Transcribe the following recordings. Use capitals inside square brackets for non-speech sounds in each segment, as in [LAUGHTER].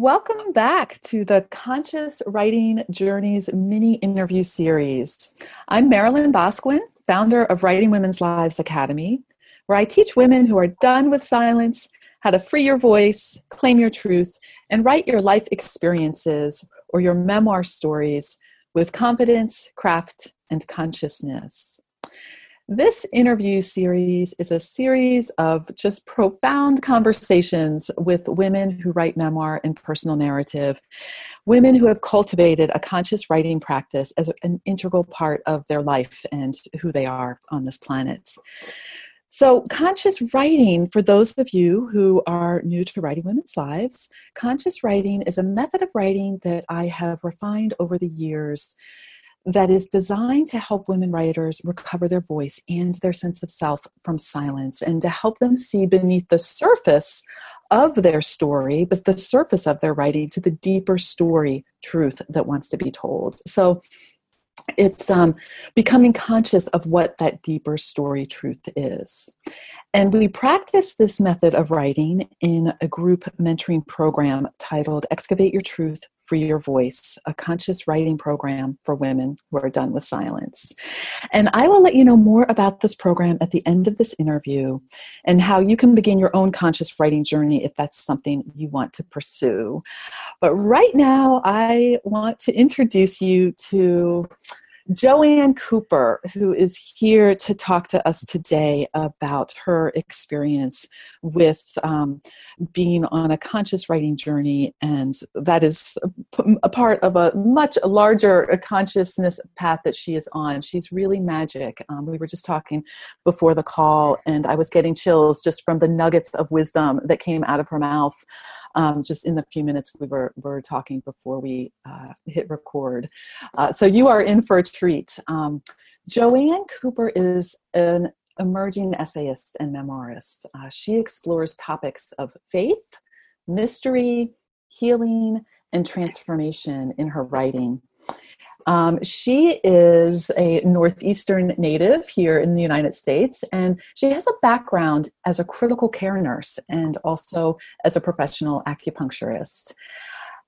Welcome back to the Conscious Writing Journeys mini interview series. I'm Marilyn Bousquin, founder of Writing Women's Lives Academy, where I teach women who are done with silence how to free your voice, claim your truth, and write your life experiences or your memoir stories with confidence, craft, and consciousness. This interview series is a series of just profound conversations with women who write memoir and personal narrative, women who have cultivated a conscious writing practice as an integral part of their life and who they are on this planet. So, conscious writing, for those of you who are new to writing women's lives, conscious writing is a method of writing that I have refined over the years that is designed to help women writers recover their voice and their sense of self from silence and to help them see beneath the surface of their story, but the surface of their writing to the deeper story truth that wants to be told. So it's um, becoming conscious of what that deeper story truth is. And we practice this method of writing in a group mentoring program titled Excavate Your Truth Free Your Voice, a conscious writing program for women who are done with silence. And I will let you know more about this program at the end of this interview and how you can begin your own conscious writing journey if that's something you want to pursue. But right now, I want to introduce you to Joanne Cooper, who is here to talk to us today about her experience with um, being on a conscious writing journey, and that is a part of a much larger consciousness path that she is on. She's really magic. Um, we were just talking before the call, and I was getting chills just from the nuggets of wisdom that came out of her mouth um, just in the few minutes we were, were talking before we uh, hit record. Uh, so you are in for a treat. Um, Joanne Cooper is an emerging essayist and memoirist. Uh, she explores topics of faith, mystery, healing, and transformation in her writing. Um, she is a Northeastern native here in the United States, and she has a background as a critical care nurse and also as a professional acupuncturist.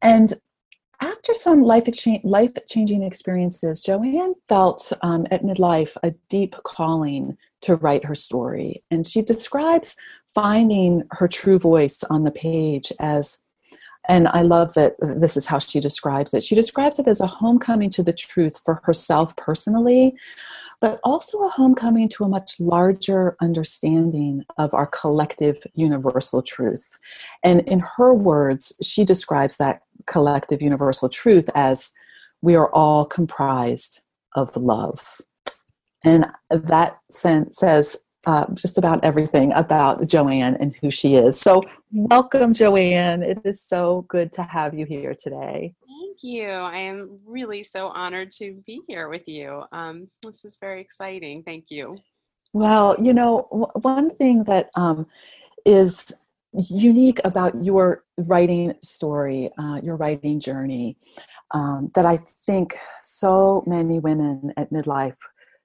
And after some life changing experiences, Joanne felt um, at midlife a deep calling to write her story. And she describes finding her true voice on the page as and I love that this is how she describes it. She describes it as a homecoming to the truth for herself personally, but also a homecoming to a much larger understanding of our collective universal truth. And in her words, she describes that collective universal truth as we are all comprised of love. And that sense says uh, just about everything about Joanne and who she is. So, welcome, Joanne. It is so good to have you here today. Thank you. I am really so honored to be here with you. Um, this is very exciting. Thank you. Well, you know, w- one thing that um, is unique about your writing story, uh, your writing journey, um, that I think so many women at midlife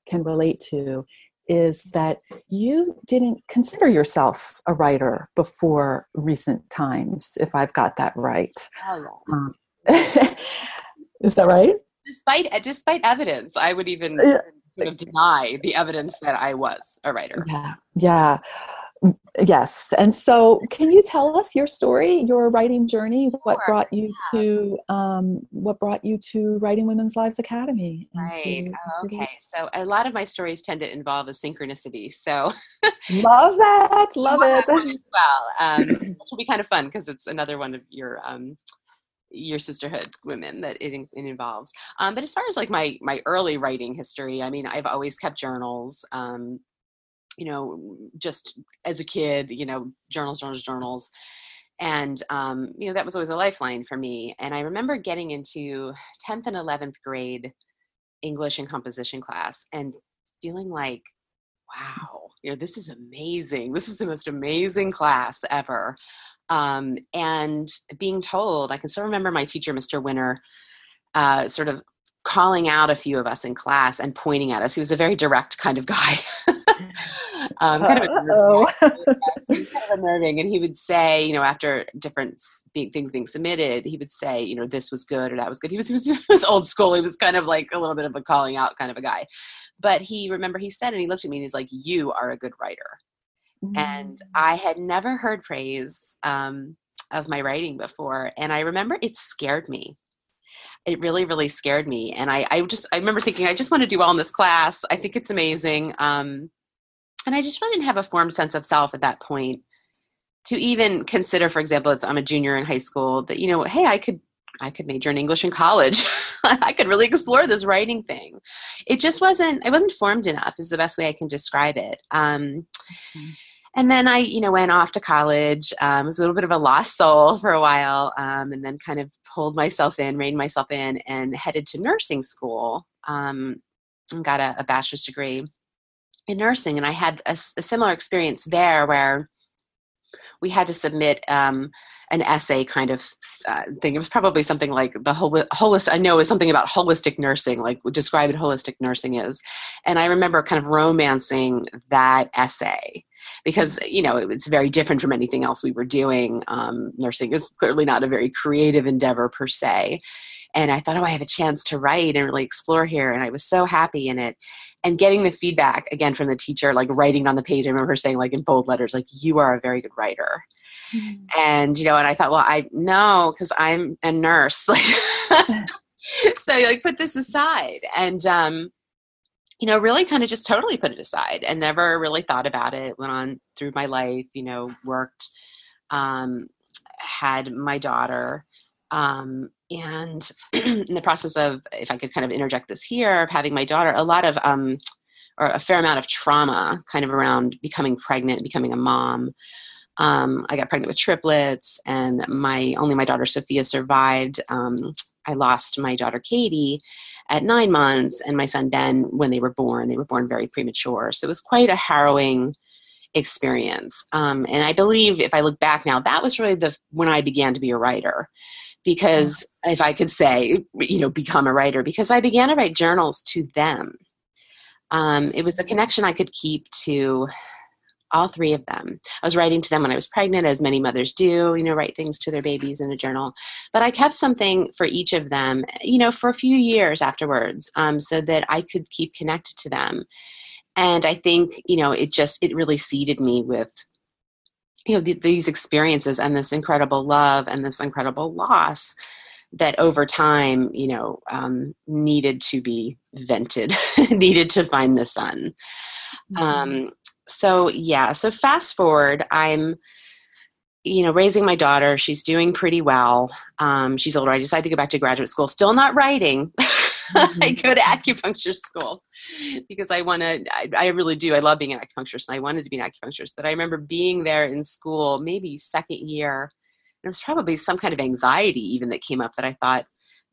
can relate to is that you didn't consider yourself a writer before recent times, if I've got that right. Oh, yeah. Um, [LAUGHS] is that right? Despite despite evidence, I would even sort of deny the evidence that I was a writer. Yeah, yeah. Yes. And so, can you tell us your story, your writing journey? Sure. What brought you yeah. to um, what brought you to Writing Women's Lives Academy? Right. To, oh, okay. So, a lot of my stories tend to involve a synchronicity. So, love that. [LAUGHS] Love it. well, um, which will be kind of fun because it's another one of your um, your sisterhood women that it, it involves um, but as far as like my my early writing history i mean i've always kept journals um, you know, just as a kid, you know, journals, journals, journals. And, um, you know, that was always a lifeline for me. And I remember getting into 10th and 11th grade English and composition class and feeling like, wow, you know, this is amazing. This is the most amazing class ever. Um, and being told, I can still remember my teacher, Mr. Winter, uh, sort of calling out a few of us in class and pointing at us. He was a very direct kind of guy. [LAUGHS] Um, kind of unnerving, kind of unnerving. And he would say, you know, after different things being submitted, he would say, you know, this was good or that was good. He was, he was, [LAUGHS] he was old school. He was kind of like a little bit of a calling out kind of a guy. But he remember he said, and he looked at me and he's like, "You are a good writer." Mm-hmm. And mm. I had never heard praise um, of my writing before, and I remember it scared me it really really scared me. And I, I just i remember thinking i just want to do well in this class. I think it's amazing. Um, and i just really didn't have a formed sense of self at that point to even consider for example it's i'm a junior in high school that you know hey i could i could major in english in college. [LAUGHS] I could really explore this writing thing. It just wasn't i wasn't formed enough is the best way i can describe it. Um, mm-hmm and then I, you know, went off to college. Um, was a little bit of a lost soul [LAUGHS] for a while, um, and then kind of pulled myself in, reined myself in, and headed to nursing school. Um, and got a, a, bachelor's degree in nursing, and I had a, a similar experience there where we had to submit um, an essay kind of uh, thing. It was probably something like the holi- holistic. I know it was something about holistic nursing, like describe what holistic nursing is. And I remember kind of romancing that essay because you know it's very different from anything else we were doing. Um, nursing is clearly not a very creative endeavor per se. And I thought, oh, I have a chance to write and really explore here. And I was so happy in it. And getting the feedback again from the teacher, like writing on the page, I remember her saying, like in bold letters, like, you are a very good writer. Mm-hmm. And, you know, and I thought, well, I know because I'm a nurse. like. [LAUGHS] [LAUGHS] so, you like, put this aside. And, um, you know, really kind of just totally put it aside and never really thought about it. Went on through my life, you know, worked, um, had my daughter, um, and [CLEARS THROAT] in the process of, if I could kind of interject this here, of having my daughter, a lot of, um, or a fair amount of trauma kind of around becoming pregnant, becoming a mom. Um, I got pregnant with triplets, and my only my daughter Sophia survived. Um, I lost my daughter Katie, at nine months and my son Ben when they were born. They were born very premature. So it was quite a harrowing experience. Um, and I believe if I look back now, that was really the when I began to be a writer. Because if I could say, you know, become a writer, because I began to write journals to them. Um, it was a connection I could keep to all three of them. I was writing to them when I was pregnant, as many mothers do, you know, write things to their babies in a journal. But I kept something for each of them, you know, for a few years afterwards, um, so that I could keep connected to them. And I think, you know, it just, it really seeded me with, you know, th- these experiences and this incredible love and this incredible loss that over time, you know, um, needed to be vented, [LAUGHS] needed to find the sun. Mm-hmm. Um, so yeah so fast forward i'm you know raising my daughter she's doing pretty well um, she's older i decided to go back to graduate school still not writing [LAUGHS] mm-hmm. i go to acupuncture school because i want to I, I, really do i love being an acupuncturist and i wanted to be an acupuncturist but i remember being there in school maybe second year and there was probably some kind of anxiety even that came up that i thought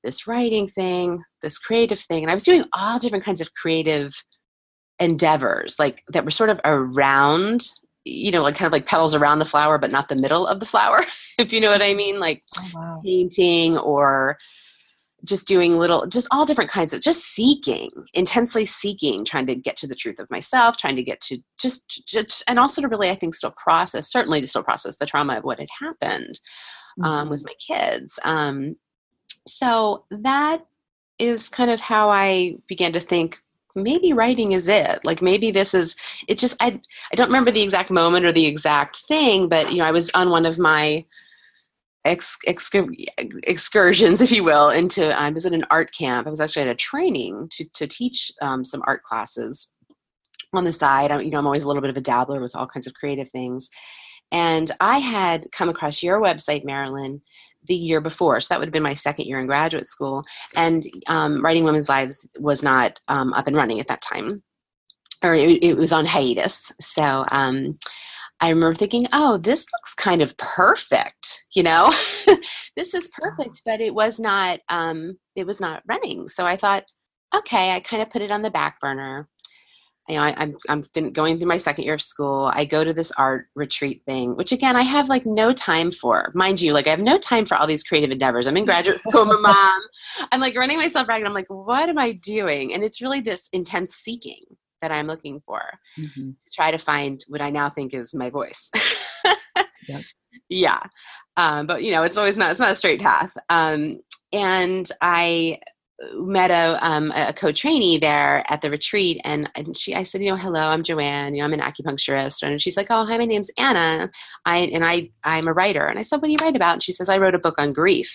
this writing thing this creative thing and i was doing all different kinds of creative endeavors like that were sort of around you know like kind of like petals around the flower but not the middle of the flower [LAUGHS] if you know what i mean like oh, wow. painting or just doing little just all different kinds of just seeking intensely seeking trying to get to the truth of myself trying to get to just, just and also to really i think still process certainly to still process the trauma of what had happened um, mm-hmm. with my kids um, so that is kind of how i began to think maybe writing is it. Like maybe this is it just i i don't remember the exact moment or the exact thing but you know i was on one of my ex, ex, excursions if you will into i was at an art camp. I was actually at a training to to teach um, some art classes on the side. I'm, you know i'm always a little bit of a dabbler with all kinds of creative things. And i had come across your website marilyn the year before. So that would have been my second year in graduate school. And um, Writing Women's Lives was not um, up and running at that time, or it, it was on hiatus. So um, I remember thinking, oh, this looks kind of perfect, you know? [LAUGHS] this is perfect, but it was not um, it was not running. So I thought, okay, I kind of put it on the back burner you know, I, am I'm, I'm going through my second year of school. I go to this art retreat thing, which again, I have like no time for. Mind you, like I have no time for all these creative endeavors. I'm in graduate [LAUGHS] school, mom. I'm like running myself ragged. I'm like, what am I doing? And it's really this intense seeking. that I'm looking for mm-hmm. to try to find what I now think is my voice. yep. [LAUGHS] Yeah. Um, but you know, it's always not, it's not a straight path. Um, and I met a, um, a co-trainee there at the retreat and, and she, I said, you know, hello, I'm Joanne, you know, I'm an acupuncturist. And she's like, oh, hi, my name's Anna. I, and I, I'm a writer. And I said, what do you write about? And she says, I wrote a book on grief.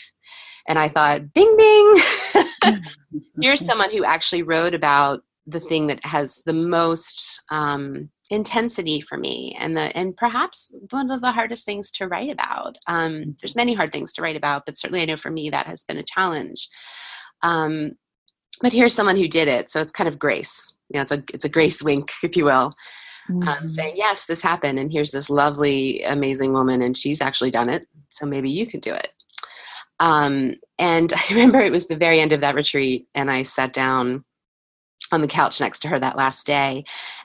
And I thought, bing, bing, [LAUGHS] here's someone who actually wrote about the thing that has the most um, intensity for me and the and perhaps one of the hardest things to write about um, there's many hard things to write about but certainly i know for me that has been a challenge um, but here's someone who did it so it's kind of grace you know it's a it's a grace wink if you will um, mm-hmm. um, saying yes this happened and here's this lovely amazing woman and she's actually done it so maybe you can do it um, and [LAUGHS] i remember it was the very end of that retreat and i sat down on the couch next to her that last day.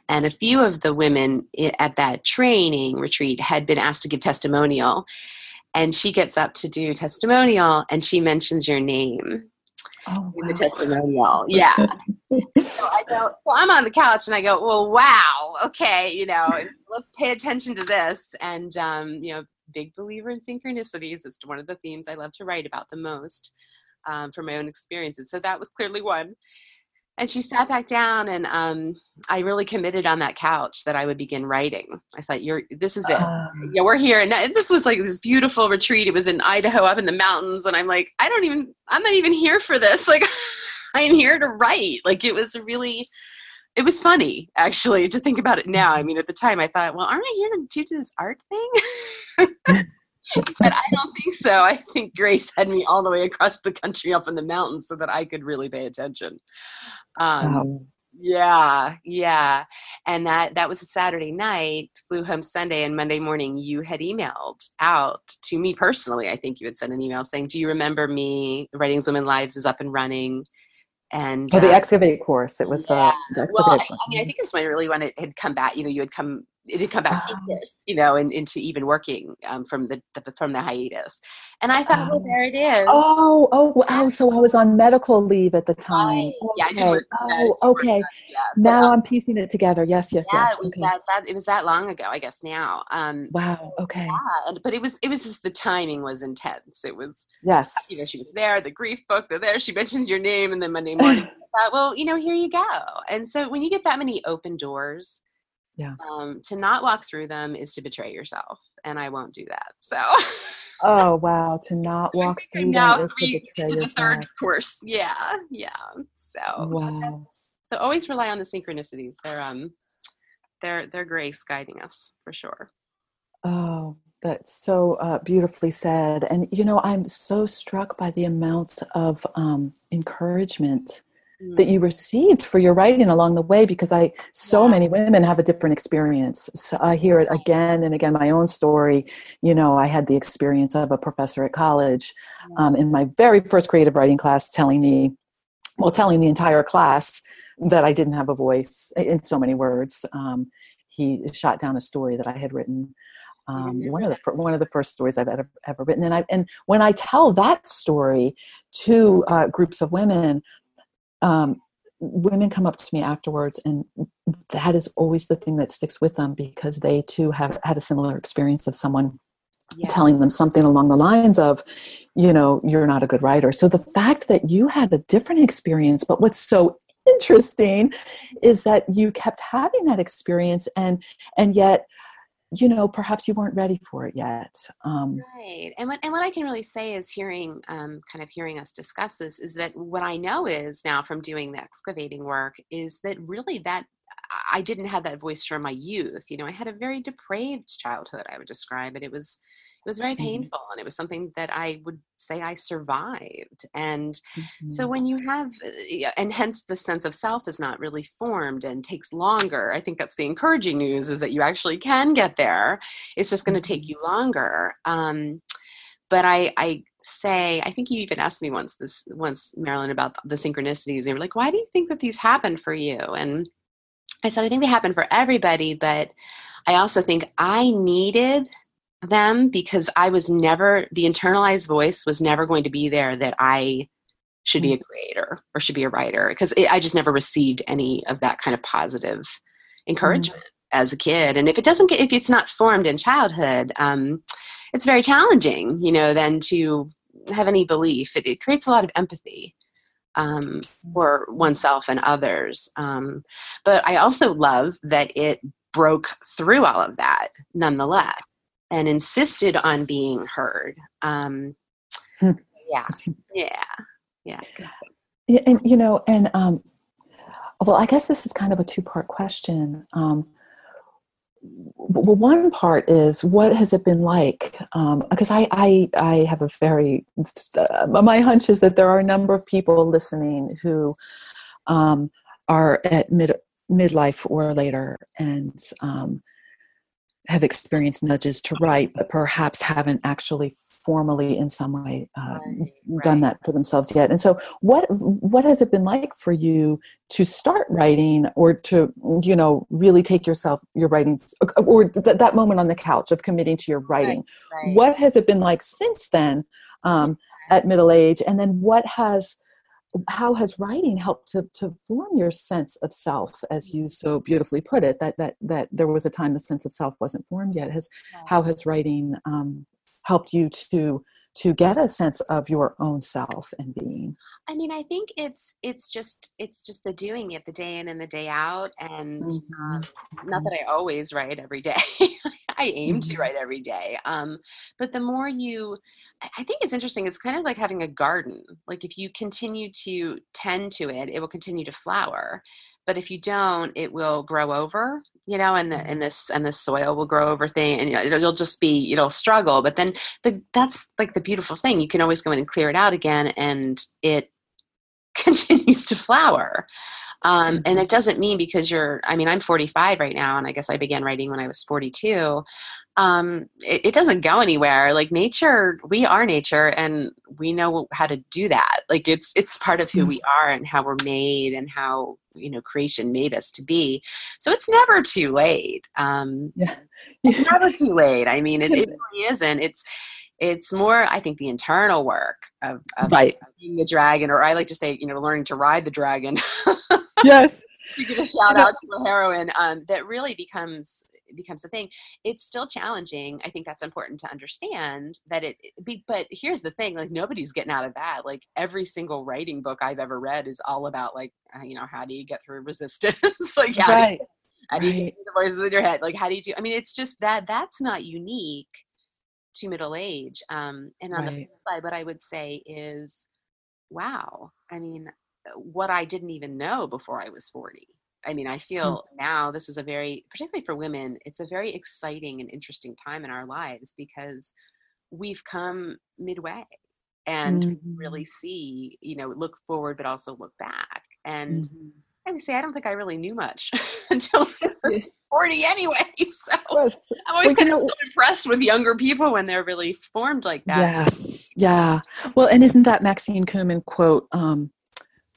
And a few of the women at that training retreat had been asked to give testimonial. And she gets up to do testimonial and she mentions your name oh, in wow. the testimonial. [LAUGHS] Yeah. so I go, [LAUGHS] well, I'm on the couch and I go, well, wow, okay, you know, [LAUGHS] let's pay attention to this. And, um, you know, big believer in synchronicities. It's one of the themes I love to write about the most um, from my own experiences. So that was clearly one and she sat back down and um, i really committed on that couch that i would begin writing. I thought you're this is it. Um, yeah we're here. And this was like this beautiful retreat. It was in idaho up in the mountains. And i'm like i don't even i'm not even here for this. [LAUGHS] Like i'm here to write. Like it was really it was funny actually to think about it now. I mean at the time i thought well aren't i here to do this art thing [LAUGHS] but I don't think so. I think Grace had me all the way across the country up in the mountains so that I could really pay attention. Um, wow. Yeah, yeah. And that that was a Saturday night, flew home Sunday and Monday morning you had emailed out to me personally. I think you had sent an email saying, "Do you remember me? Writings Women Lives is up and running." And oh, the uh, excavate course. It was yeah. the, the excavate. Well, I, I, mean, I think it's when really when it had come back. You know, you had come it had come back um, first, you know, and into even working um, from the, the, from the hiatus. And I thought, um, well, there it is. Oh, oh, oh! So I was on medical leave at the time. Yeah, okay. yeah, oh, okay. yeah. Now but, I'm piecing it together. Yes, yes, yeah, yes. It was okay. that, that it was that long ago, I guess now. Um, wow. Okay. Yeah, and, but it was it was just the timing was intense. It was yes. You know, she was there. The grief book. They're there. She mentioned your name, and then Monday morning. [LAUGHS] I thought, well, you know, here you go. And so when you get that many open doors yeah. Um, to not walk through them is to betray yourself and i won't do that so oh wow to not [LAUGHS] walk through them is to betray the yourself. third course. Yeah yeah so wow. so always rely on the synchronicities. They're um they're they're grace guiding us for sure. Oh that's so uh, beautifully said and you know i'm so struck by the amount of um, encouragement that you received for your writing along the way because i so many women have a different experience. So i hear it again and again my own story. You know i had the experience of a professor at college um, in my very first creative writing class telling me well telling the entire class that i didn't have a voice in so many words. Um, he shot down a story that i had written um, one of the one of the first stories I've ever ever written, and I and when I tell that story to uh, groups of women, um, women come up to me afterwards and that is always the thing that sticks with them because they too have had a similar experience of someone yeah. telling them something along the lines of you know you're not a good writer so the fact that you had a different experience but what's so interesting is that you kept having that experience and and yet you know perhaps you weren't ready for it yet um, right and what and what i can really say is hearing um, kind of hearing us discuss this is that what i know is now from doing the excavating work is that really that i didn't have that voice from my youth you know i had a very depraved childhood i would describe it it was it was very mm-hmm. painful mm-hmm. and it was something that i would say i survived and mm-hmm. so when you have uh, and hence the sense of self is not really formed and takes longer i think that's the encouraging news is that you actually can get there it's just going to take mm-hmm. you longer um, but i i say i think you even asked me once this once marilyn about the synchronicities you were like why do you think that these happen for you and i said i think they happen for everybody but i also think i needed them because I was never, the internalized voice was never going to be there that I should be a mm. creator or should be a writer because I just never received any of that kind of positive encouragement mm. as a kid. And if it doesn't get, if it's not formed in childhood, um, it's very challenging, you know, then to have any belief. It, it creates a lot of empathy um, for oneself and others. Um, but I also love that it broke through all of that nonetheless and insisted on being heard. Um, hmm. yeah, [LAUGHS] yeah, yeah. Yeah, and you know, and um, well, I guess this is kind of a two-part question. Um, well, one part is what has it been like? Because um, I, I, I have a very uh, my hunch is that there are a number of people listening who um, are at mid midlife or later and um, have experienced nudges to write, but perhaps haven't actually formally in some way uh, right, done that for themselves yet. And so, what what has it been like for you to start writing, or to you know really take yourself your writings, or th- that moment on the couch of committing to your writing? Right. What has it been like since then um, at middle age? And then what has how has writing helped to, to form your sense of self as you so beautifully put it that that that there was a time the sense of self wasn't formed yet? Has how has writing um, helped you to to get a sense of your own self and being? I mean i think it's it's just it's just the doing it the day in and the day out and mm-hmm. um, not that i always write every day [LAUGHS] i aim mm-hmm. to write every day um, but the more you i think it's interesting it's kind of like having a garden like if you continue to tend to it it will continue to flower but if you don't it will grow over you know and the and this and the soil will grow over thing and you know, it'll, it'll just be it'll struggle but then the that's like the beautiful thing you can always go in and clear it out again and it [LAUGHS] continues to flower. Um, and it doesn't mean because you're i mean i'm 45 right now and i guess i began writing when i was 42 um, it, it, doesn't go anywhere. Like nature we are nature and we know how to do that. Like it's it's part of who we mm-hmm. are and how we're made and how you know creation made us to be. So it's never too late. Um, yeah. it's [LAUGHS] never too late. I mean it, it really isn't. It's it's more i think the internal work of, of right. being the dragon or i like to say you know learning to ride the dragon. [LAUGHS] Yes. You give a shout out to a heroine um, that really becomes becomes a thing. It's still challenging. I think that's important to understand that it be, but here's the thing like nobody's getting out of that. Like every single writing book i've ever read is all about like uh, you know how do you get through resistance? [LAUGHS] Like how, right. do you, how do you right. the voices in your head? Like how do you do i mean it's just that that's not unique to middle age um and on right. the flip side what i would say is wow i mean what i didn't even know before i was 40 I mean, I mm. feel mm-hmm. now this is a very, particularly for women, it's a very exciting and interesting time in our lives because we've come midway and mm-hmm. really see, you know, look forward, but also look back. And mm-hmm. I would say I don't think I really knew much [LAUGHS] until I was 40 anyway. [LAUGHS] So yes. I'm always well, kind of know, so impressed with younger people when they're really formed like that. Yes. Yeah. Well, and isn't that Maxine Kumin quote, um,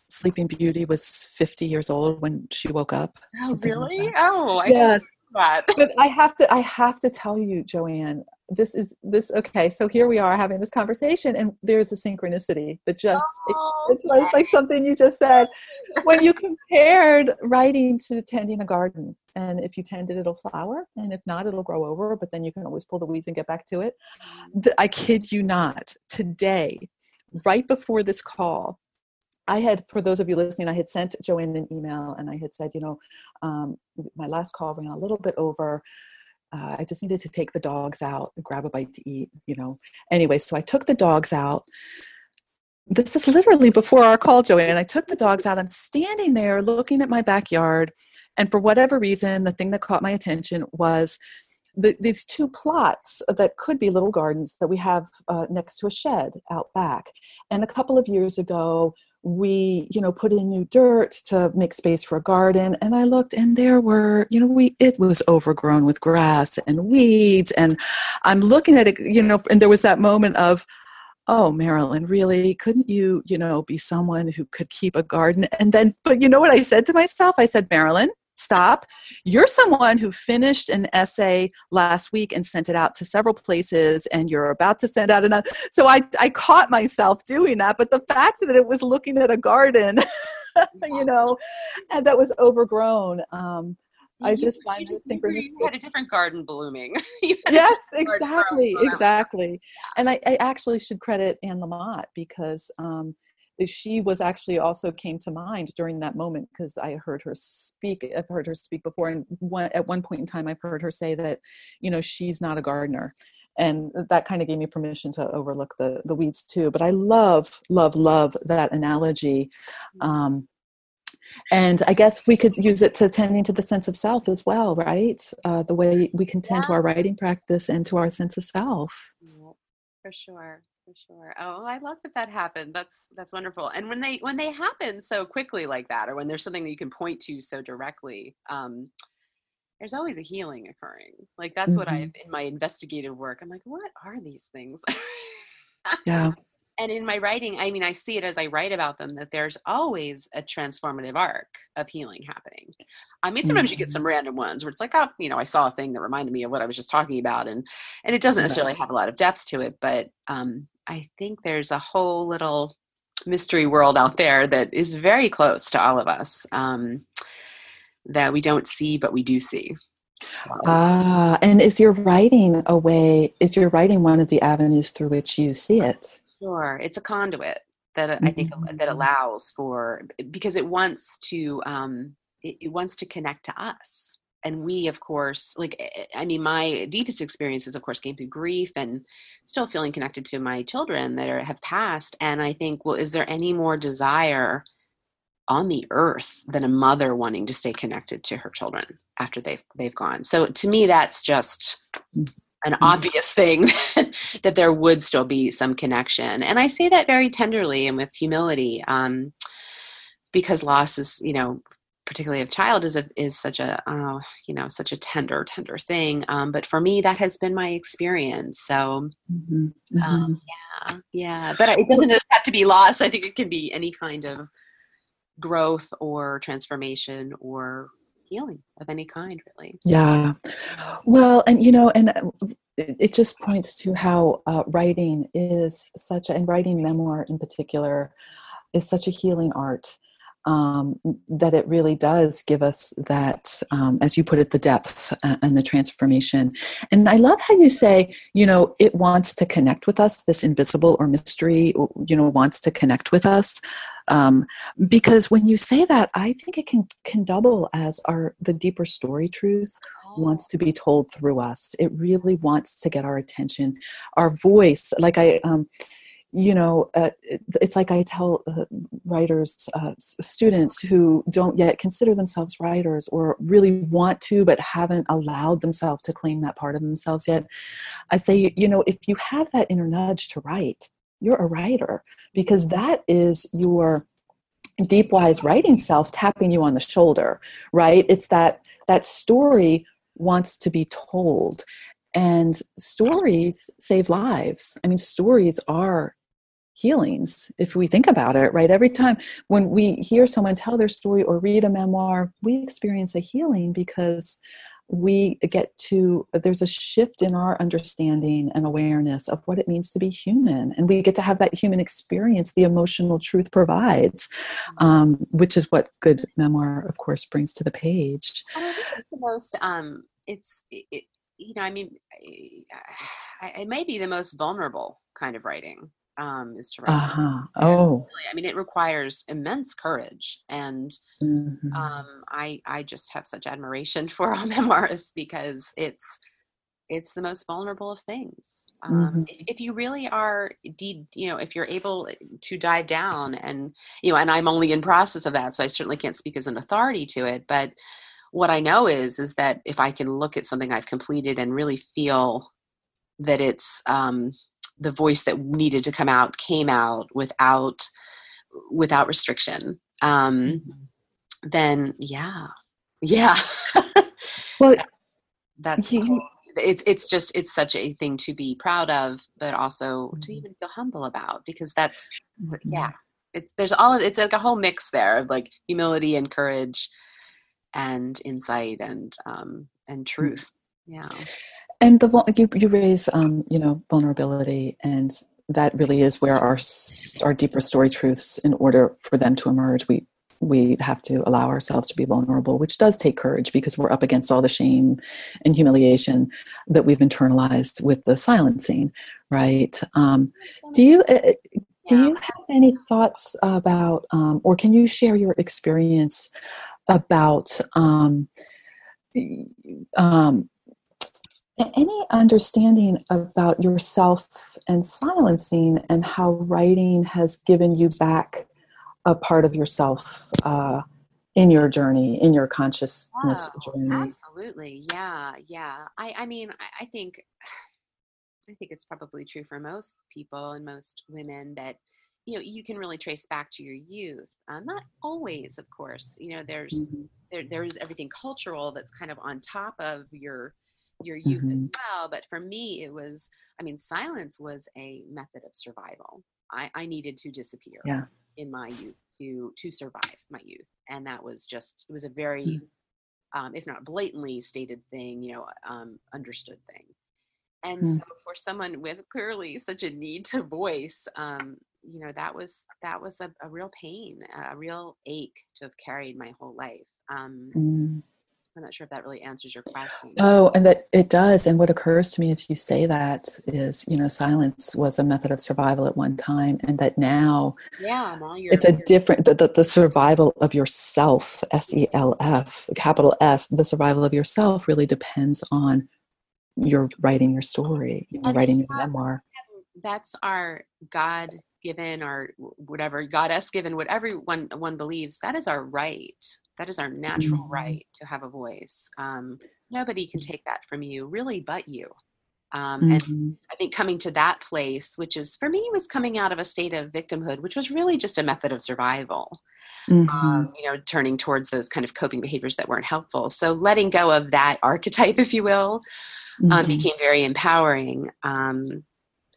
Sleeping Beauty was 50 years old when she woke up. Oh, really? Like oh, I yes. [LAUGHS] but I have to, I have to tell you, Joanne, this is this okay so here we are having this conversation and there's a synchronicity that just oh, it, it's like, like something you just said when you compared writing to tending a garden and if you tend it it'll flower and if not it'll grow over but then you can always pull the weeds and get back to it mm-hmm. i kid you not today right before this call I had, for those of you listening, I had sent Joanne an email and I had said, you know, um, my last call ran a little bit over. Uh, I just needed to take the dogs out and grab a bite to eat, you know. Anyway, so I took the dogs out. This is literally before our call, Joanne. I took the dogs out. I'm standing there looking at my backyard. And for whatever reason, the thing that caught my attention was the, these two plots that could be little gardens that we have uh, next to a shed out back. And a couple of years ago, we you know put in new dirt to make space for a garden. And i looked and there were you know we it was overgrown with grass and weeds. And i'm looking at it you know and there was that moment of oh marilyn really? Couldn't you you know be someone who could keep a garden? And then but you know what i said to myself? I said marilyn stop. You're someone who finished an essay last week and sent it out to several places, and you're about to send out another. So I, I caught myself doing that. But the fact that it was looking at a garden, [LAUGHS] you know, and that was overgrown. Um, I just find it synchronistic. You had a different garden blooming. [LAUGHS] yes, exactly, exactly. And I, I, actually should credit Anne Lamott because um, she was actually also came to mind during that moment because I heard her speak. I've heard her speak before, and one, at one point in time, I've heard her say that, you know, she's not a gardener, and that kind of gave me permission to overlook the the weeds too. But I love, love, love that analogy. Mm-hmm. Um, and I guess we could use it to tending to the sense of self as well, right? Uh, the way we can tend yeah. to our writing practice and to our sense of self. For sure, for sure. Oh, I love that that happened. That's that's wonderful. And when they when they happen so quickly like that, or when there's something that you can point to so directly, um, there's always a healing occurring. Like that's mm-hmm. what I in my investigative work. I'm like, what are these things? yeah [LAUGHS] and in my writing i mean i see it as i write about them that there's always a transformative arc of healing happening i mean sometimes mm-hmm. you get some mm-hmm. random ones where it's like oh you know i saw a thing that reminded me of what i was just talking about and and it doesn't necessarily have a lot of depth to it but um i think there's a whole little mystery world out there that is very close to all of us um that we don't see but we do see Ah, and is your writing a way? Is your writing one of the avenues through which you see it? Sure, it's a conduit that mm-hmm. I think that mm-hmm. allows for because it wants to um, it, it wants to connect to us and we of course like eh, eh, i mean my deepest experiences of course came through grief and still feeling connected to my children that are, have passed and i think well is there any more desire on the earth than a mother wanting to stay connected to her children after they've they've gone so to me that's just an mm-hmm. obvious thing [LAUGHS] that there would still be some connection. And I say that very tenderly and with humility, um, because loss is, you know, particularly of child is a, is such a uh, you know such a tender tender thing. Um, but for me, that has been my experience. So mm-hmm. Um, mm-hmm. yeah, yeah. But it doesn't have to be loss. I think it can be any kind of growth or transformation or healing of any kind really yeah well and you know and uh, it just points to how uh, writing is such a and writing memoir in particular is such a healing art um, that it really does give us that, um, as you put it, the depth uh, and the transformation. And I love how you say, you know, it wants to connect with us, this invisible or mystery, you know, wants to connect with us. Um, because when you say that, I think it can, can double as our the deeper story truth wants to be told through us. It really wants to get our attention, our voice. Like I, um, you know, uh, it's like I tell uh, writers, uh, students who don't yet consider themselves writers or really want to but haven't allowed themselves to claim that part of themselves yet. I say, you know, if you have that inner nudge to write, you're a writer because that is your deep wise writing self tapping you on the shoulder right it's that that story wants to be told and stories save lives. I mean stories are healings if we think about it right? Every time when we hear someone tell their story or read a memoir we experience a healing because we get to there's a shift in our understanding and awareness of what it means to be human. And we get to have that human experience the emotional truth provides um, which is what good memoir of course brings to the page. It's the most um, it's it, you know i mean it may be the most vulnerable kind of writing um, is to write. Uh-huh. Oh, I mean, it requires immense courage, and mm-hmm. um, I I just have such admiration [LAUGHS] for all memoirists because it's it's the most vulnerable of things. Um, mm-hmm. if, if, you really are, de- you know, if you're able to dive down, and you know, and I'm only in process of that, so I certainly can't speak as an authority to it, but what I know is is that if I can look at something I've completed and really feel that it's um, the voice that needed to come out came out without without restriction um mm-hmm. then yeah yeah [LAUGHS] well that's you, it's it's just it's such a thing to be proud of but also mm-hmm. to even feel humble about because that's yeah it's there's all of it's like a whole mix there of like humility and courage and insight and um, and mm. truth. Yeah. And the you you raise um, you know vulnerability, and that really is where our our deeper story truths, in order for them to emerge, we we have to allow ourselves to be vulnerable, which does take courage because we're up against all the shame and humiliation that we've internalized with the silencing, right? Um, do you uh, uh do you have any thoughts about, um, or can you share your experience about um, um, any understanding about yourself and silencing and how writing has given you back a part of yourself uh, in your journey in your consciousness oh, journey? absolutely yeah yeah. I i mean I, I think [SIGHS] i think it's probably true for most people and most women that you know you can really trace back to your youth um, not always of course you know there's mm-hmm. there, there's everything cultural that's kind of on top of your your youth mm-hmm. as well but for me it was i mean silence was a method of survival i i needed to disappear yeah. in my youth to to survive my youth and that was just it was a very mm-hmm. um, if not blatantly stated thing you know um, understood thing and mm. so for someone with clearly such a need to voice um, you know that was that was a, a, real pain a real ache to have carried my whole life um, mm. i'm not sure if that really answers your question oh and that it does and what occurs to me as you say that is you know silence was a method of survival at one time and that now yeah now it's a different the, the, the survival of yourself s-e-l-f capital s the survival of yourself really depends on your writing your story you know, writing your memoir that's our god given or whatever goddess given whatever one one believes that is our right that is our natural mm-hmm. right to have a voice um, nobody can take that from you really but you um, mm-hmm. and i think coming to that place which is for me was coming out of a state of victimhood which was really just a method of survival mm-hmm. um, you know turning towards those kind of coping behaviors that weren't helpful so letting go of that archetype [LAUGHS] if you will um, mm-hmm. became very empowering um,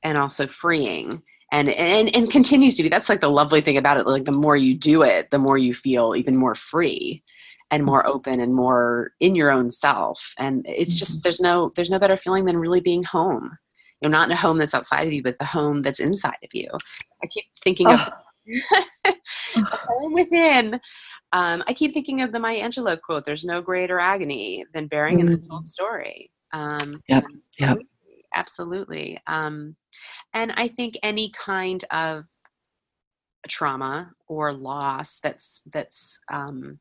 and also freeing and, and and continues to be that's like the lovely thing about it like the more you do it the more you feel even more free and more open and more in your own self and it's just mm-hmm. there's no there's no better feeling than really being home you know not in a home that's outside of you but the home that's inside of you i keep thinking oh. of [LAUGHS] home within um, i keep thinking of the maya angelou quote there's no greater agony than bearing mm-hmm. an untold story um, yep. Yep. Absolutely um, and I think any kind of trauma or loss that's that's um,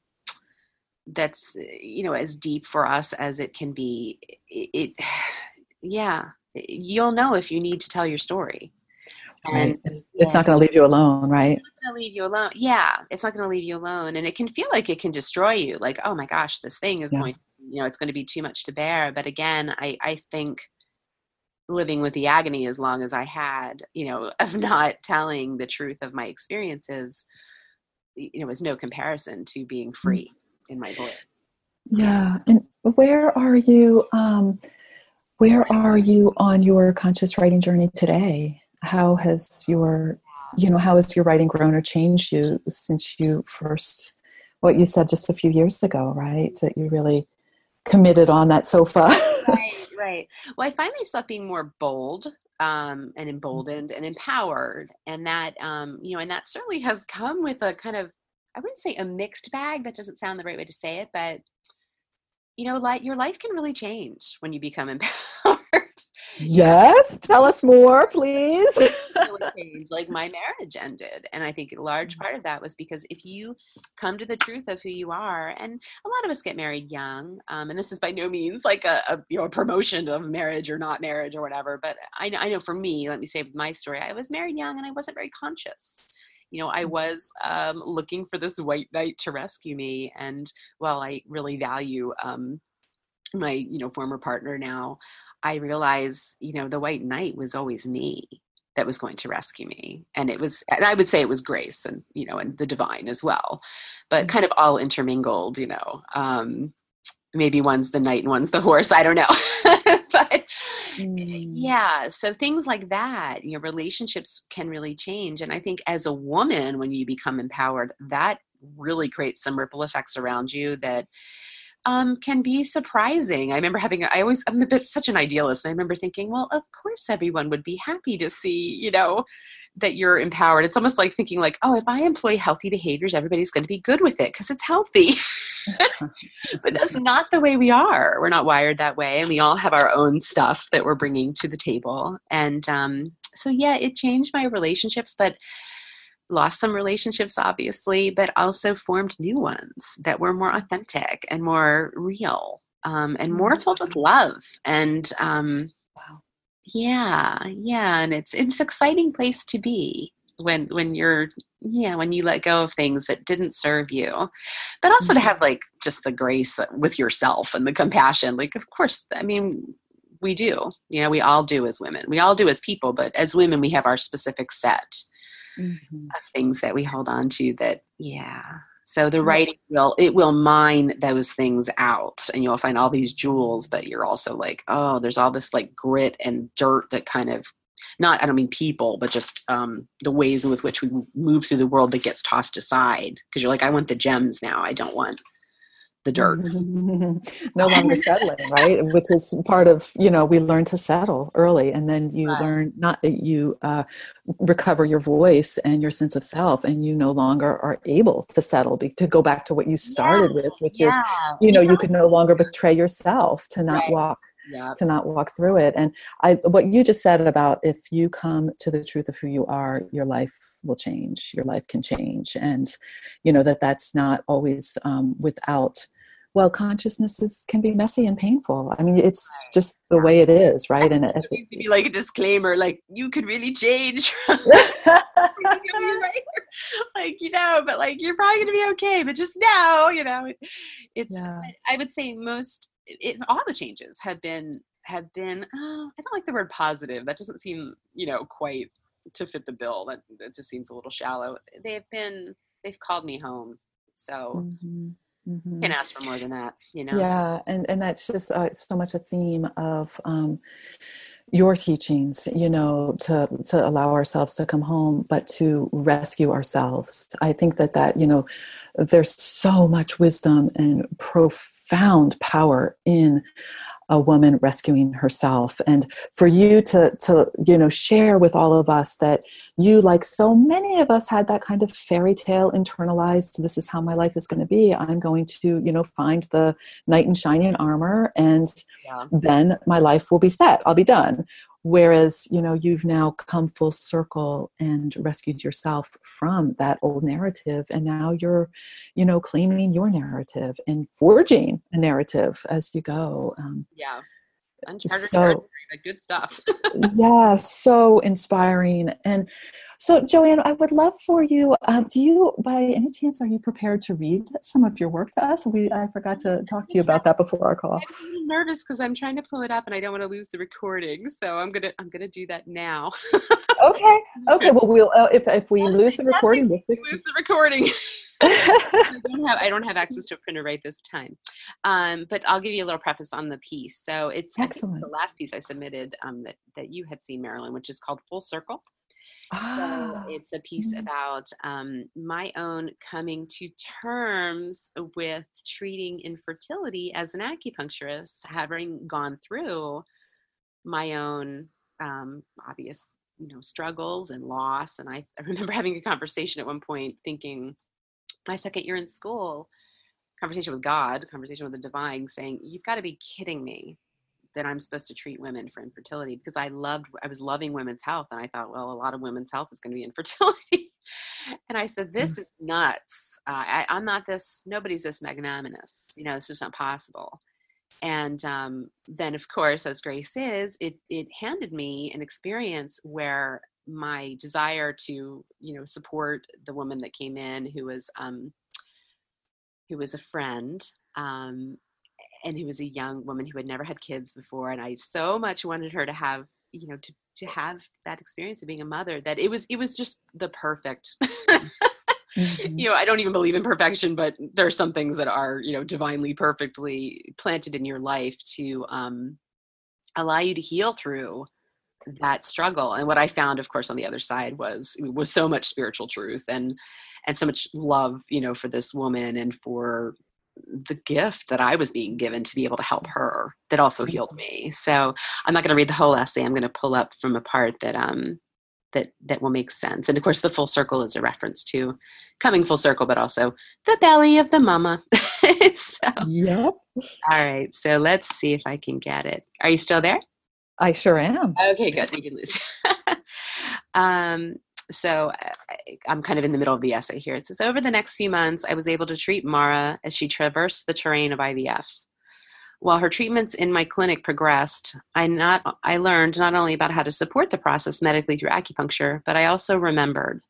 that's you know as deep for us as it can be it, it [SIGHS] yeah you'll know if you need to tell your story right. and it's, yeah. not going to leave you alone right it's not going to leave you alone yeah it's not going to leave you alone and it can feel like it can destroy you like oh my gosh this thing is yeah. going you know it's going to be too much to bear but again i i think living with the agony as long as I had, you know, [LAUGHS] of not telling the truth of my experiences, you know, was no comparison to being mm. free in my voice. Yeah. And where are you, um, where are you on your conscious writing journey today? How has your, you know, how has your writing grown or changed you since you first, what you said just a few years ago, right? That you really committed on that sofa. right, [LAUGHS] right. Well, I find myself being more bold um, and mm. emboldened and empowered, and that um, you know, and that certainly has come with a kind of I wouldn't say a mixed bag. That doesn't sound the right way to say it, but you know, like your life can really change when you become [LAUGHS] empowered. Yes, tell us more, please. [LAUGHS] like my marriage ended, and I think a large mm. part of that was because if you come to the truth of who you are, and a lot of us get married young, um, and this is by no means like a, a, you know a promotion of marriage or not marriage or whatever. But I, I know for me, let me say my story, I was married young and I wasn't very conscious you know, I mm. was um, looking for this white knight to rescue me. And while I really value um, my, you know, former partner now, I realize, you know, the white knight was always me that was going to rescue me. And it was, and I would say it was grace and, you know, and the divine as well, but mm. kind of all intermingled, you know. Um, maybe one's the knight and one's the horse. I don't know. [LAUGHS] but mm. yeah, so things like that, you know, relationships can really change. And I think as a woman, when you become empowered, that really creates some ripple effects around you that um, can be surprising. I remember having, I always, I'm a bit such an idealist. And I remember thinking, well, of course everyone would be happy to see, you know, that you're empowered. It's almost like thinking like, oh, if I employ healthy behaviors, everybody's going to be good with it because it's healthy. [LAUGHS] but that's not the way we are. We're not wired that way. And we all have our own stuff that we're bringing to the table. And um, so, yeah, it changed my relationships, but lost some relationships, obviously, but also formed new ones that were more authentic and more real um, and more filled with love. And um, wow. Yeah, yeah, and it's it's an exciting place to be when when you're yeah when you let go of things that didn't serve you but also mm-hmm. to have like just the grace with yourself and the compassion like of course i mean we do you know we all do as women we all do as people but as women we have our specific set mm-hmm. of things that we hold on to that yeah so the writing will it will mine those things out and you'll find all these jewels but you're also like oh there's all this like grit and dirt that kind of not i don't mean people but just um, the ways with which we move through the world that gets tossed aside because you're like i want the gems now. I don't want the dirt. [LAUGHS] no [LAUGHS] longer settling, right? Which is part of, you know, we learn to settle early and then you right. learn not that you uh, recover your voice and your sense of self and you no longer are able to settle, to go back to what you started yeah. with, which yeah. is, you know, yeah. you can no longer betray yourself to not right. walk Yep. to not walk through it and i what you just said about if you come to the truth of who you are your life will change your life can change and you know that that's not always um, without well consciousness is, can be messy and painful i mean it's just the way it is right and it, it needs to be like a disclaimer like you could really change [LAUGHS] [LAUGHS] [LAUGHS] like you know but like you're probably gonna be okay but just now you know it's yeah. i would say most it, all the changes have been have been oh, i don't like the word positive that doesn't seem you know quite to fit the bill. That, that just seems a little shallow. They've been they've called me home, so mm-hmm. Mm-hmm. can't ask for more than that. You know. Yeah, and and that's just uh, so much a theme of. Um, your teachings you know to to allow ourselves to come home but to rescue ourselves i think that that you know there's so much wisdom and profound power in a woman rescuing herself. And for you to to you know share with all of us that you like so many of us had that kind of fairy tale internalized this is how my life is going to be. I'm going to you know find the knight in shining armor and yeah. then my life will be set. I'll be done whereas you know you've now come full circle and rescued yourself from that old narrative and now you're you know claiming your narrative and forging a narrative as you go um, yeah uncharted so, good stuff [LAUGHS] yeah so inspiring and so, Joanne, I would love for you. Um, do you, by any chance, are you prepared to read some of your work to us? We I forgot to talk to you about that before our call. I'm nervous because I'm trying to pull it up and I don't want to lose the recording. So I'm gonna I'm gonna do that now. okay. [LAUGHS] Okay. Well, we'll uh, if if we lose the recording, we'll lose the recording. I, don't have, I don't have access to a printer right this time. Um, but I'll give you a little preface on the piece. So it's excellent. the last piece I submitted um, that, that you had seen, Marilyn, which is called Full Circle. Ah. So it's a piece mm-hmm. about um, my own coming to terms with treating infertility as an acupuncturist, having gone through my own um, obvious, you know, struggles and loss. And I, [LAUGHS] I remember having a conversation at one point, thinking, my second year in school, conversation with God, conversation with the divine, saying, "You've got to be kidding me." that I'm supposed to treat women for infertility because I loved, I was loving women's health. And I thought, well, a lot of women's health is going to be infertility. [LAUGHS] and I said, this mm-hmm. is nuts. Uh, I, am not this, nobody's this magnanimous. You know, it's just not possible. And um, then, of course, as Grace is, it, it handed me an experience where my desire to, you know, support the woman that came in who was, um, who was a friend um, and who was a young woman who had never had kids before and i so much wanted her to have you know to to have that experience of being a mother that it was it was just the perfect [LAUGHS] mm-hmm. you know i don't even believe in perfection but there are some things that are you know divinely perfectly planted in your life to um allow you to heal through that struggle and what i found of course on the other side was was so much spiritual truth and and so much love you know for this woman and for the gift that I was being given to be able to help her that also mm-hmm. healed me. So I'm not going to read the whole essay. I'm going to pull up from a part that um that that will make sense. And of course, the full circle is a reference to coming full circle, but also the belly of the mama. [LAUGHS] so, yep. All right. So let's see if I can get it. Are you still there? I sure am. Okay, good. We can lose. [LAUGHS] um, so I, I'm kind of in the middle of the essay here. It says Over the next few months, I was able to treat Mara as she traversed the terrain of IVF. While her treatments in my clinic progressed, I, not, I learned not only about how to support the process medically through acupuncture, but I also remembered.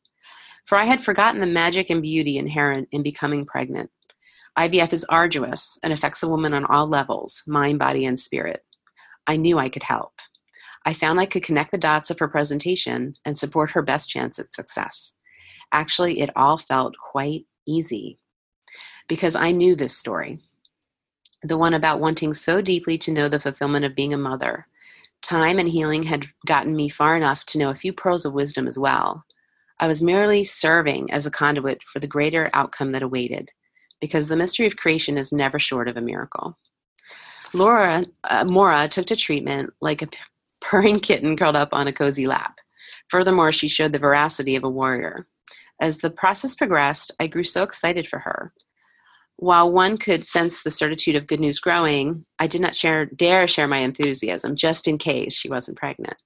For I had forgotten the magic and beauty inherent in becoming pregnant. IVF is arduous and affects a woman on all levels mind, body, and spirit. I knew I could help. I found I could connect the dots of her presentation and support her best chance at success. Actually, it all felt quite easy because I knew this story the one about wanting so deeply to know the fulfillment of being a mother. Time and healing had gotten me far enough to know a few pearls of wisdom as well. I was merely serving as a conduit for the greater outcome that awaited, because the mystery of creation is never short of a miracle. Laura uh, Mora took to treatment like a purring kitten curled up on a cozy lap. Furthermore, she showed the veracity of a warrior. As the process progressed, I grew so excited for her. While one could sense the certitude of good news growing, I did not share, dare share my enthusiasm just in case she wasn't pregnant.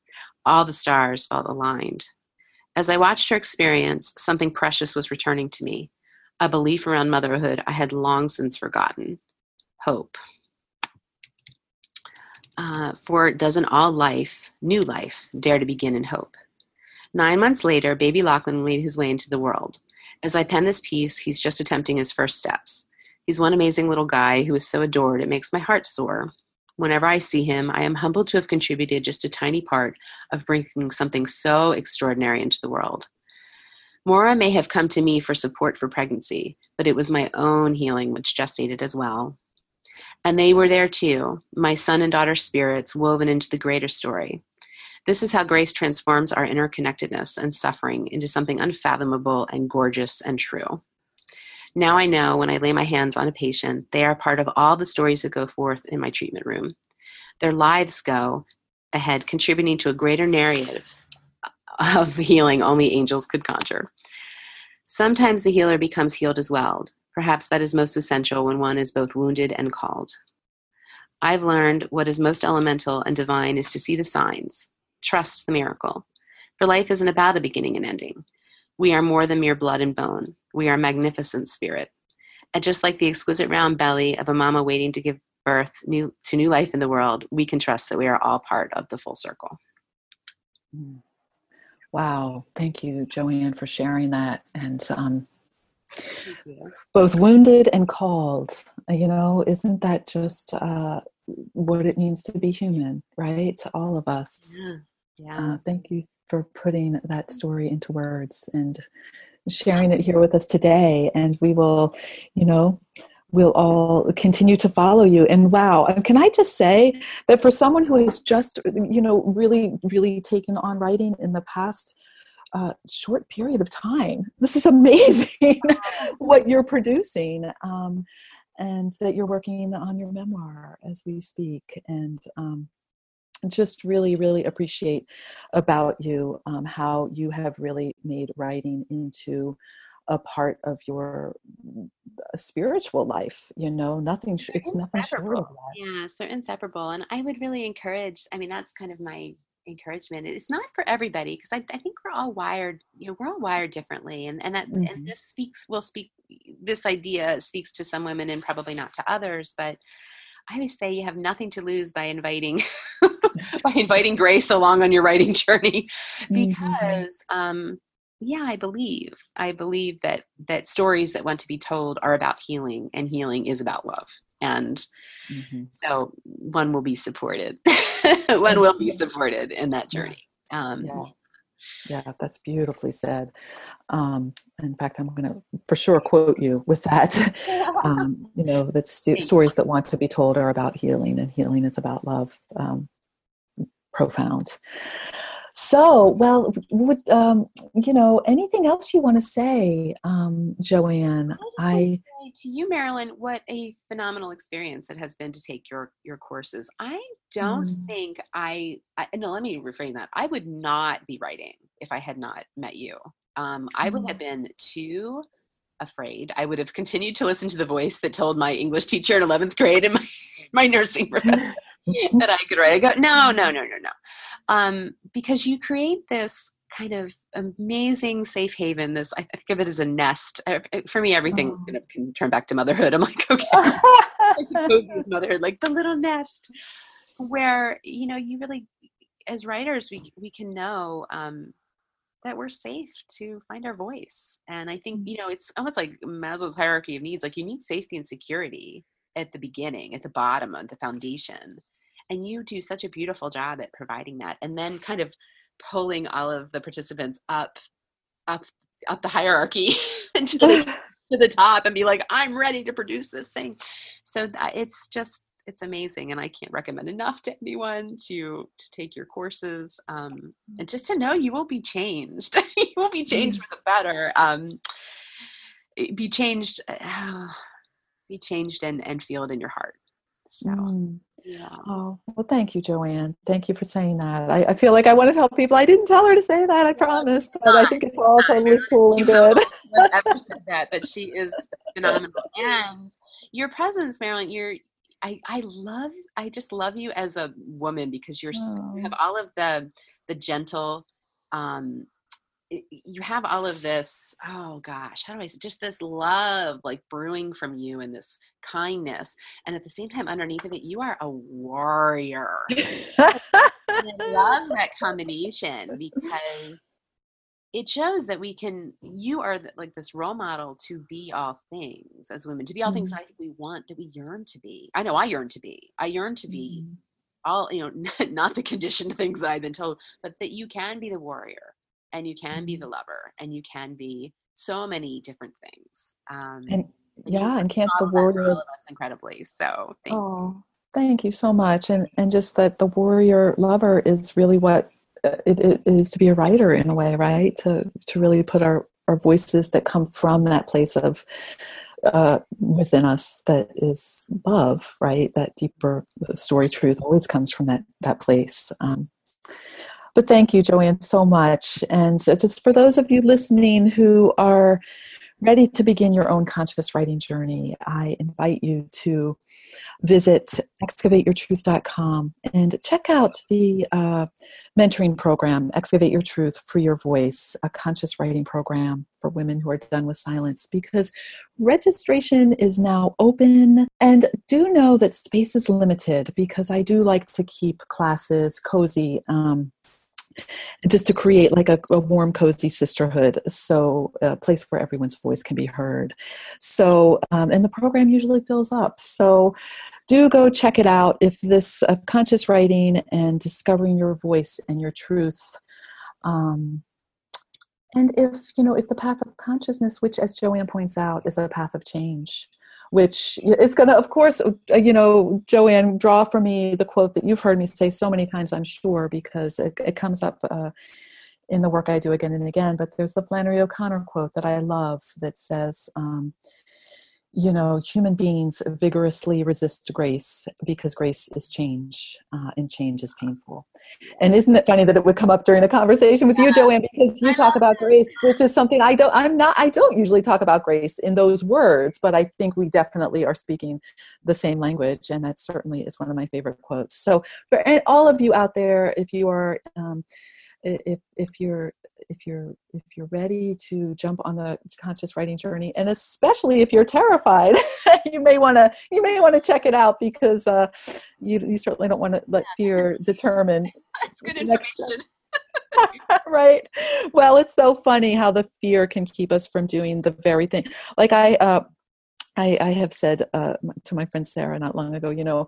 All the stars felt aligned. As I watched her experience, something precious was returning to me a belief around motherhood I had long since forgotten hope. Uh, for doesn't all life, new life, dare to begin in hope? Nine months later, baby Lachlan made his way into the world. As I pen this piece, he's just attempting his first steps. He's one amazing little guy who is so adored it makes my heart soar. Whenever I see him, I am humbled to have contributed just a tiny part of bringing something so extraordinary into the world. Mora may have come to me for support for pregnancy, but it was my own healing which gestated as well. And they were there too, my son and daughter spirits woven into the greater story. This is how grace transforms our interconnectedness and suffering into something unfathomable and gorgeous and true. Now I know when I lay my hands on a patient, they are part of all the stories that go forth in my treatment room. Their lives go ahead, contributing to a greater narrative of healing only angels could conjure. Sometimes the healer becomes healed as well, Perhaps that is most essential when one is both wounded and called. I've learned what is most elemental and divine is to see the signs, trust the miracle. For life isn't about a beginning and ending. We are more than mere blood and bone. We are magnificent spirit. And just like the exquisite round belly of a mama waiting to give birth new, to new life in the world, we can trust that we are all part of the full circle. Wow. Thank you, Joanne, for sharing that. And um, both wounded and called you know isn't that just uh, what it means to be human right to all of us yeah, yeah. Uh, thank you for putting that story into words and sharing it here with us today and we will you know we'll all continue to follow you and wow can i just say that for someone who has just you know really really taken on writing in the past uh, short period of time. [LAUGHS] This is amazing [LAUGHS] what you're producing. Um, and that you're working on your memoir as we speak. And um, just really, really appreciate about you um, how you have really made writing into a part of your spiritual life you know nothing it's nothing short of that yeah so inseparable and i would really encourage i mean that's kind of my encouragement it's not for everybody because I, I, think we're all wired you know we're all wired differently and and that mm-hmm. and this speaks will speak this idea speaks to some women and probably not to others but i always say you have nothing to lose by inviting [LAUGHS] by inviting [LAUGHS] grace along on your writing [LAUGHS] journey mm-hmm. because mm-hmm. um yeah i believe i believe that that stories that want to be told are about healing and healing is about love and mm-hmm. so one will be supported. [LAUGHS] One will be supported in that journey. Um, yeah. yeah. That's beautifully said. Um, in fact i'm going to for sure quote you with that. [LAUGHS] Um, you know that st- stories that want to be told are about healing and healing is about love um, profound so, well, would um, you know anything else you want to say, um, Joanne? I, to you, Marilyn, what a phenomenal experience it has been to take your your courses. I don't mm. think I, I no. Let me reframe that. I would not be writing if I had not met you. Um, I would have mm-hmm. been too afraid. I would have continued to listen to the voice that told my English teacher in 11th grade and my, my nursing [LAUGHS] professor [LAUGHS] that I could write. I go, no, no, no, no, no. Um, because you create this kind of amazing safe haven. This, I think of it as a nest. For me, everything oh. kind of can turn back to motherhood. I'm like, [LAUGHS] okay, [LAUGHS] motherhood, like the little nest where, you know, you really, as writers, we, we can know, um, that we're safe to find our voice. And I think, mm. you know, it's almost like Maslow's hierarchy of needs. Like you need safety and security at the beginning, at the bottom of the foundation. And you do such a beautiful job at providing that. And then kind of pulling all of the participants up, up, up the hierarchy [LAUGHS] to, the, [LAUGHS] to the top and be like, I'm ready to produce this thing. So that, it's just it's amazing and i can't recommend enough to anyone to to take your courses um, and just to know you will be changed [LAUGHS] you will be changed for the better um, be changed uh, [SIGHS] be changed and and feel it in your heart so mm. yeah. Oh, well, thank you, Joanne. Thank you for saying that. I, I, feel like I want to tell people I didn't tell her to say that, I promise, but I think it's all totally cool and good. Never [LAUGHS] said that, but she is phenomenal. And your presence, Marilyn, you're I, I love I just love you as a woman because you're oh. you have all of the the gentle um you have all of this oh gosh how do i say just this love like brewing from you and this kindness and at the same time underneath of it you are a warrior [LAUGHS] i love that combination because it shows that we can you are like this role model to be all things as women to be all mm-hmm. things i think we want that we yearn to be i know i yearn to be i yearn to be mm-hmm. all you know [LAUGHS] not the conditioned things i've been told but that you can be the warrior and you can mm-hmm. be the lover and you can be so many different things um and yeah and can't the warrior us incredibly so thank oh you. thank you so much and and just that the warrior lover is really what it, it is to be a writer in a way, right? To to really put our our voices that come from that place of uh, within us that is love, right? That deeper story truth always comes from that that place. Um, but thank you, Joanne, so much. And just for those of you listening who are ready to begin your own conscious writing journey, I invite you to visit excavateyourtruth.com and check out the uh, mentoring program, Excavate Your Truth for Your Voice, a conscious writing program for women who are done with silence, because registration is now open. And do know that space is limited because I do like to keep classes cozy. Um, just to create like a, a, warm cozy sisterhood so a place where everyone's voice can be heard. So um, and the program usually fills up. So do go check it out. If this uh, conscious writing and discovering your voice and your truth um, and if you know if the path of consciousness which as joanne points out is a path of change which it's going to, of course, uh, you know, Joanne, draw for me the quote that you've heard me say so many times, I'm sure, because it, it comes up uh, in the work I do again and again. But there's the Flannery O'Connor quote that I love that says, um, you know, human beings vigorously resist grace because grace is change uh, and change is painful. And isn't it funny that it would come up during a conversation with you, Joanne, because you talk about grace, which is something I don't, I'm not, I don't usually talk about grace in those words, but I think we definitely are speaking the same language. And that certainly is one of my favorite quotes. So for all of you out there, if you are, um, if, if you're if you're if you're ready to jump on the conscious writing journey and especially if you're terrified [LAUGHS] you may want to you may want to check it out because uh, you, you certainly don't want to let fear determine [LAUGHS] that's good information. [LAUGHS] right? Well it's so funny how the fear can keep us from doing the very thing. Like i uh, I, I have said uh, to my friend Sarah not long ago, you know,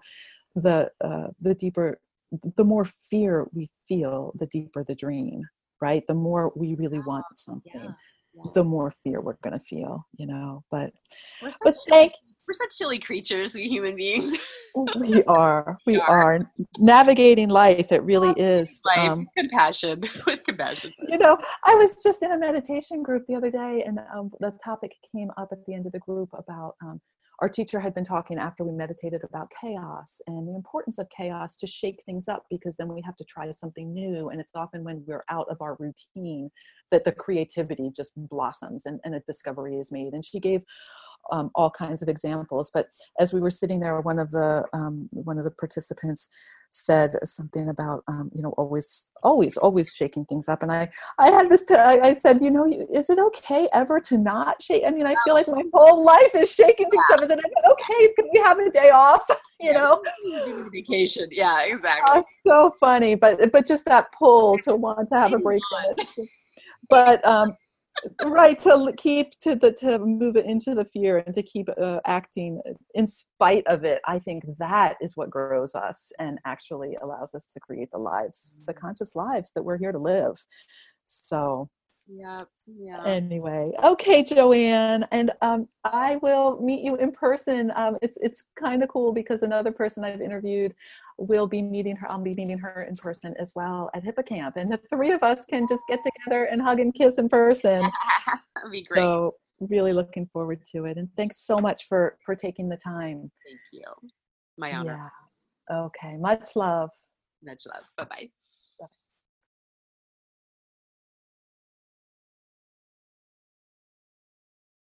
the uh, the deeper, the more fear we feel, the deeper the dream right? The more we really want something, yeah. Yeah. the more fear we're going to feel, you know. But, but thank we're such silly creatures, we human beings. we are. [LAUGHS] We, we are. are. Navigating life, it really is. Life, um, compassion, [LAUGHS] with compassion. You know, I was just in a meditation group the other day, and um, the topic came up at the end of the group about um, our teacher had been talking after we meditated about chaos and the importance of chaos to shake things up because then we have to try something new. And it's often when we're out of our routine that the creativity just blossoms and, and a discovery is made. And she gave um, all kinds of examples. But as we were sitting there, one of the um, one of the participants said something about um, you know always always always shaking things up and i i had this to, I, said you know is it okay ever to not shake? I mean i feel like my whole life is shaking things yeah. up is it okay? Can we have a day off? [LAUGHS] You yeah, know? vacation. Yeah exactly. Oh, so funny but but just that pull to want to have a break [LAUGHS] but um right to keep to the to move it into the fear and to keep uh, acting in spite of it i think that is what grows us and actually allows us to create the lives the mm-hmm. conscious lives that we're here to live so yeah yeah anyway okay joanne and um, i will meet you in person. Um, it's it's kind of cool because another person i've interviewed will be meeting her i'll be meeting her in person as well at HippoCamp and the three of us can just get together and hug and kiss in person. [LAUGHS] That'd be great. So really looking forward to it and thanks so much for for taking the time. Thank you. My honor. Yeah okay much love. Much love. Bye bye